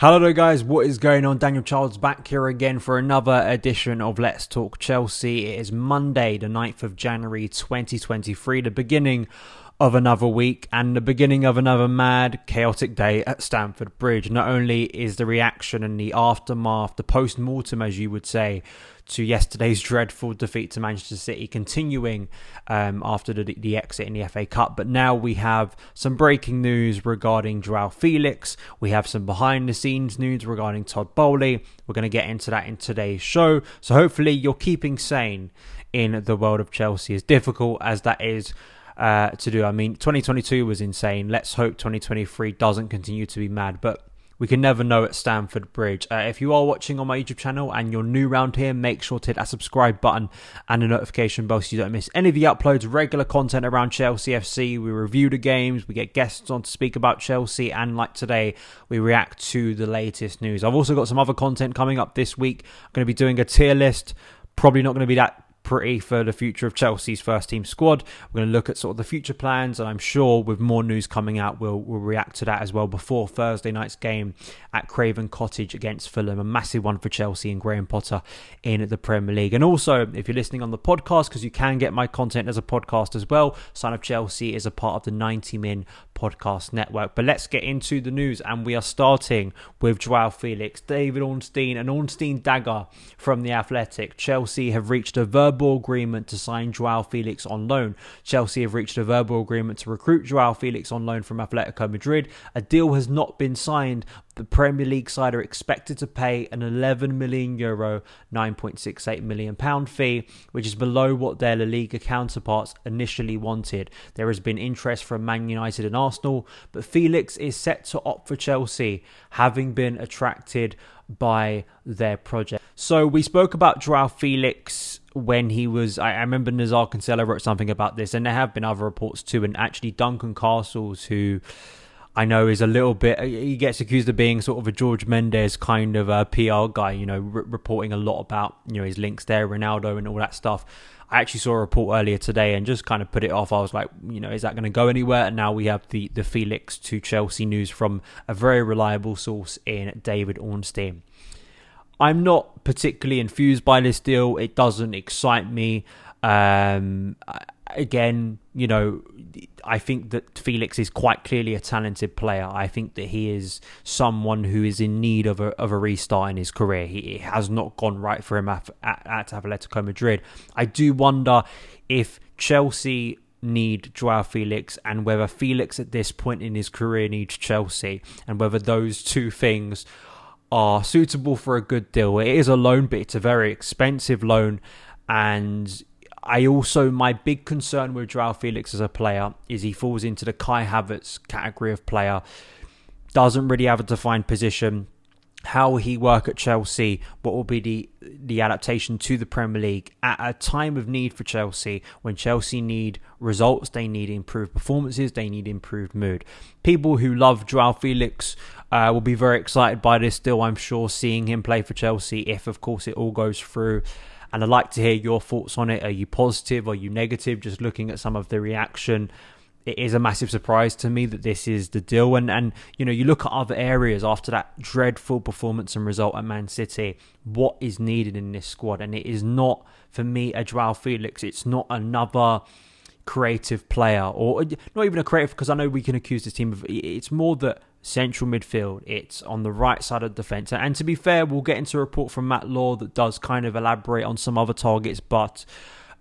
Hello there, guys. What is going on? Daniel Childs back here again for another edition of Let's Talk Chelsea. It is Monday, the 9th of January 2023, the beginning of another week and the beginning of another mad, chaotic day at Stamford Bridge. Not only is the reaction and the aftermath, the post mortem, as you would say, to yesterday's dreadful defeat to Manchester City, continuing um, after the, the exit in the FA Cup. But now we have some breaking news regarding Joao Felix. We have some behind the scenes news regarding Todd Boehly. We're going to get into that in today's show. So hopefully you're keeping sane in the world of Chelsea, as difficult as that is. Uh, to do. I mean, 2022 was insane. Let's hope 2023 doesn't continue to be mad. But we can never know at Stamford Bridge. Uh, if you are watching on my YouTube channel and you're new around here, make sure to hit that subscribe button and the notification bell so you don't miss any of the uploads, regular content around Chelsea FC. We review the games, we get guests on to speak about Chelsea, and like today, we react to the latest news. I've also got some other content coming up this week. I'm going to be doing a tier list. Probably not going to be that pretty for the future of Chelsea's first team squad. We're going to look at sort of the future plans, and I'm sure with more news coming out, we'll, we'll react to that as well before Thursday night's game at Craven Cottage against Fulham. A massive one for Chelsea and Graham Potter in the Premier League. And also, if you're listening on the podcast, because you can get my content as a podcast as well, Son of Chelsea is a part of the 90 Min podcast network. But let's get into the news, and we are starting with Joao Felix, David Ornstein, and Ornstein dagger from the Athletic. Chelsea have reached a verbal verbal agreement to sign Joao Felix on loan. Chelsea have reached a verbal agreement to recruit Joao Felix on loan from Atletico Madrid. A deal has not been signed. The Premier League side are expected to pay an 11 million euro, 9.68 million pound fee, which is below what their La Liga counterparts initially wanted. There has been interest from Man United and Arsenal, but Felix is set to opt for Chelsea, having been attracted by their project. So we spoke about Joao Felix when he was. I, I remember Nizaar Kinsella wrote something about this, and there have been other reports too. And actually, Duncan Castles, who I know is a little bit. Uh, he gets accused of being sort of a George Mendes kind of a PR guy. You know, re- reporting a lot about you know his links there, Ronaldo, and all that stuff. I actually saw a report earlier today and just kind of put it off. I was like, you know, is that going to go anywhere? And now we have the the Felix to Chelsea news from a very reliable source in David Ornstein. I'm not particularly enthused by this deal. It doesn't excite me. Um, again, you know, I think that Felix is quite clearly a talented player. I think that he is someone who is in need of a, of a restart in his career. He has not gone right for him at, at, at Atletico Madrid. I do wonder if Chelsea need Joao Felix and whether Felix at this point in his career needs Chelsea and whether those two things are suitable for a good deal. It is a loan, but it's a very expensive loan. And I also, my big concern with Joao Felix as a player is he falls into the Kai Havertz category of player. Doesn't really have a defined position. How will he work at Chelsea? What will be the the adaptation to the Premier League at a time of need for Chelsea? When Chelsea need results, they need improved performances, they need improved mood. People who love Joao Felix uh, will be very excited by this still, I'm sure, seeing him play for Chelsea if, of course, it all goes through. And I'd like to hear your thoughts on it. Are you positive? Are you negative? Just looking at some of the reaction it is a massive surprise to me that this is the deal. And and you know, you look at other areas after that dreadful performance and result at Man City. What is needed in this squad? And it is not for me a Joao Felix. It's not another creative player or not even a creative because I know we can accuse this team of it's more that central midfield it's on the right side of the defence and to be fair we'll get into a report from Matt Law that does kind of elaborate on some other targets but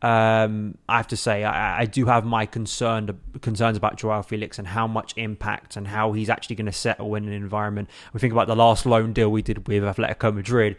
um, I have to say I, I, do have my concern concerns about Joao Felix and how much impact and how he's actually going to settle in an environment. We think about the last loan deal we did with Atletico Madrid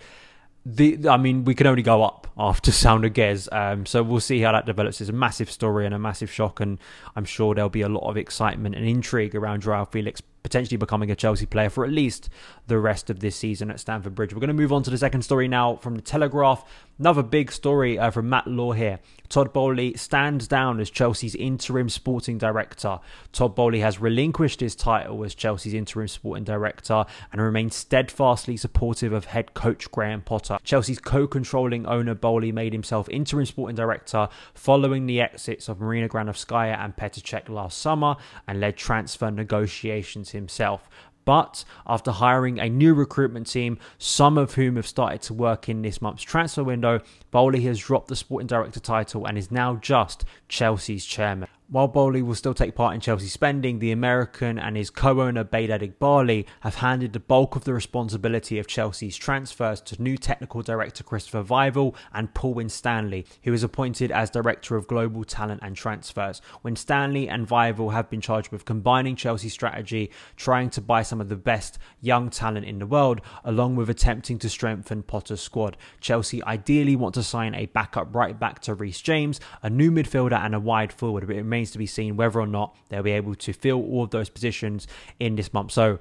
the I mean, we can only go up after Saúl Ñíguez. Um, so we'll see how that develops. It's a massive story and a massive shock, and I'm sure there'll be a lot of excitement and intrigue around Joao Felix potentially becoming a Chelsea player for at least the rest of this season at Stamford Bridge. We're going to move on to the second story now from the Telegraph. Another big story uh, from Matt Law here. Todd Boehly stands down as Chelsea's interim sporting director. Todd Boehly has relinquished his title as Chelsea's interim sporting director and remains steadfastly supportive of head coach Graham Potter. Chelsea's co-controlling owner Boehly made himself interim sporting director following the exits of Marina Granovskaya and Petr Cech last summer and led transfer negotiations himself. But after hiring a new recruitment team, some of whom have started to work in this month's transfer window, Boehly has dropped the sporting director title and is now just Chelsea's chairman. While Boehly will still take part in Chelsea spending, the American and his co-owner Behdad Eghbali have handed the bulk of the responsibility of Chelsea's transfers to new technical director Christopher Vivell and Paul Winstanley, who is appointed as director of global talent and transfers. Winstanley and Vivell have been charged with combining Chelsea's strategy, trying to buy some of the best young talent in the world, along with attempting to strengthen Potter's squad. Chelsea ideally want to sign a backup right back to Reece James, a new midfielder, and a wide forward. But it to be seen whether or not they'll be able to fill all of those positions in this month. So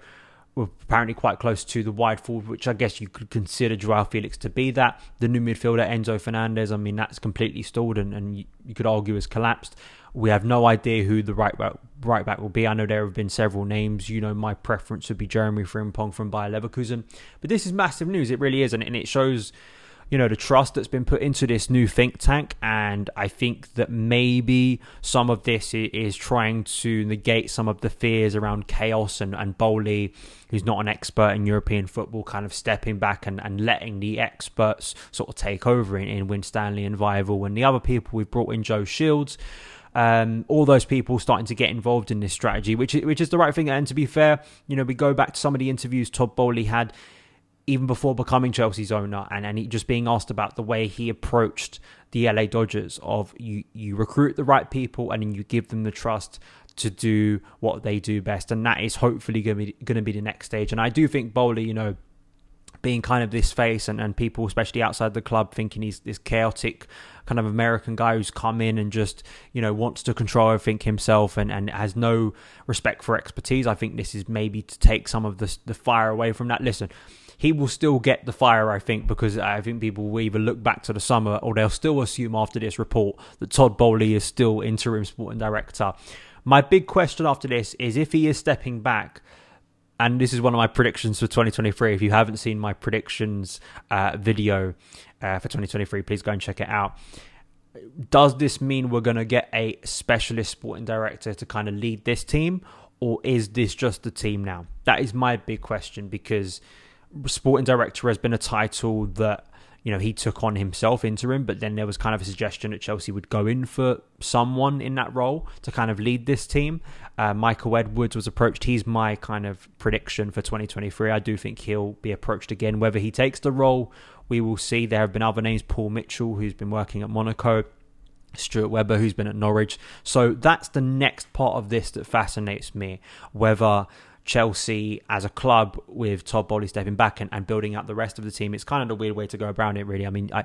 we're apparently quite close to the wide forward, which I guess you could consider Joao Felix to be that. The new midfielder, Enzo Fernandez, I mean, that's completely stalled and, and you could argue has collapsed. We have no idea who the right back, right back will be. I know there have been several names. You know, my preference would be Jeremy Frimpong from Bayer Leverkusen. But this is massive news. It really is. And, and it shows you know the trust that's been put into this new think tank and i think that maybe some of this is trying to negate some of the fears around chaos and, and Boehly who's not an expert in european football kind of stepping back and, and letting the experts sort of take over in, in Winstanley and Vivell and the other people we've brought in joe shields um, all those people starting to get involved in this strategy, which which is the right thing. And to be fair, you know, we go back to some of the interviews Todd Boehly had even before becoming Chelsea's owner, and, and he, just being asked about the way he approached the LA Dodgers of you you recruit the right people and then you give them the trust to do what they do best, and that is hopefully going to be going to be the next stage. And I do think Boehly, you know, being kind of this face and, and people especially outside the club thinking he's this chaotic kind of American guy who's come in and just, you know, wants to control everything himself and, and has no respect for expertise. I think this is maybe to take some of the, the fire away from that. Listen, he will still get the fire, I think, because I think people will either look back to the summer or they'll still assume after this report that Todd Boehly is still interim sporting director. My big question after this is if he is stepping back, and this is one of my predictions for 2023. If you haven't seen my predictions uh, video uh, for 2023, please go and check it out. Does this mean we're going to get a specialist sporting director to kind of lead this team, or is this just the team now? That is my big question because sporting director has been a title that you know he took on himself interim but then there was kind of a suggestion that chelsea would go in for someone in that role to kind of lead this team uh, michael edwards was approached he's my kind of prediction for 2023 i do think he'll be approached again whether he takes the role we will see there have been other names paul mitchell who's been working at monaco Stuart Webber, who's been at Norwich. So that's the next part of this that fascinates me. Whether Chelsea as a club with Todd Boehly stepping back and, and building up the rest of the team. It's kind of a weird way to go around it, really. I mean, I,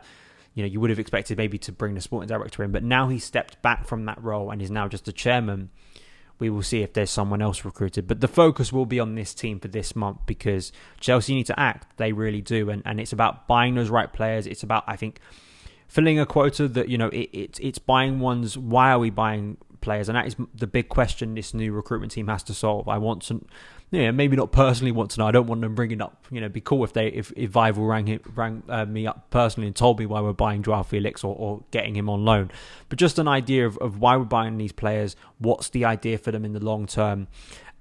you know, you would have expected maybe to bring the sporting director in, but now he's stepped back from that role and is now just a chairman. We will see if there's someone else recruited, but the focus will be on this team for this month because Chelsea need to act. They really do, and and it's about buying those right players. It's about I think filling a quota that you know it, it it's buying ones. Why are we buying players, and that is the big question this new recruitment team has to solve. I want to, yeah, maybe not personally want to know. I don't want them bringing up. You know, be cool if they if if Vivell rang him, rang uh, me up personally and told me why we're buying Joao Felix or, or getting him on loan, but just an idea of, of why we're buying these players. What's the idea for them in the long term?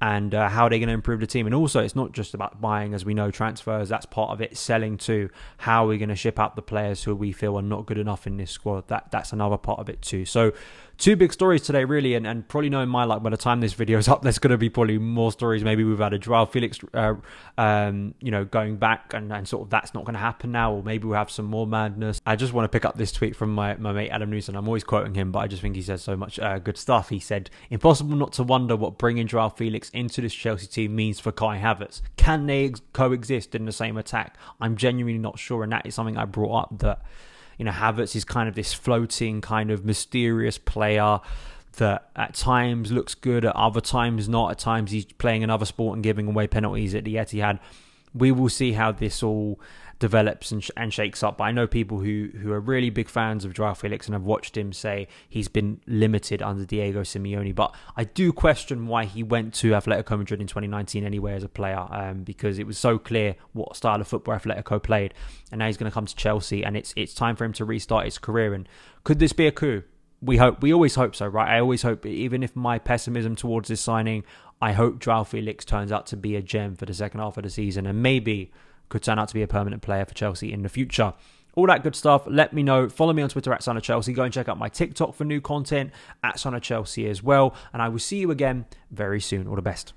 And uh, how are they going to improve the team. And also, it's not just about buying, as we know, transfers. That's part of it. Selling too. How are we going to ship out the players who we feel are not good enough in this squad? That that's another part of it too. So two big stories today, really, and, and probably knowing my luck, by the time this video is up, there's going to be probably more stories. Maybe we've had a Joao Felix, uh, um, you know, going back, and, and sort of that's not going to happen now, or maybe we'll have some more madness. I just want to pick up this tweet from my, my mate Adam Newson. I'm always quoting him, but I just think he says so much uh, good stuff. He said, Impossible not to wonder what bringing Joao Felix into this Chelsea team means for Kai Havertz. Can they ex- coexist in the same attack? I'm genuinely not sure, and that is something I brought up that you know, Havertz is kind of this floating, kind of mysterious player that at times looks good, at other times not. At times he's playing another sport and giving away penalties at the Etihad. We will see how this all develops and, sh- and shakes up. But I know people who, who are really big fans of Joao Felix and have watched him say he's been limited under Diego Simeone. But I do question why he went to Atletico Madrid in 2019 anyway as a player um, because it was so clear what style of football Atletico played. And now he's going to come to Chelsea and it's it's time for him to restart his career. And could this be a coup? We hope, we always hope so, right? I always hope, even if my pessimism towards this signing, I hope Joao Felix turns out to be a gem for the second half of the season and maybe could turn out to be a permanent player for Chelsea in the future. All that good stuff. Let me know. Follow me on Twitter at Son of Chelsea. Go and check out my TikTok for new content at Son of Chelsea as well. And I will see you again very soon. All the best.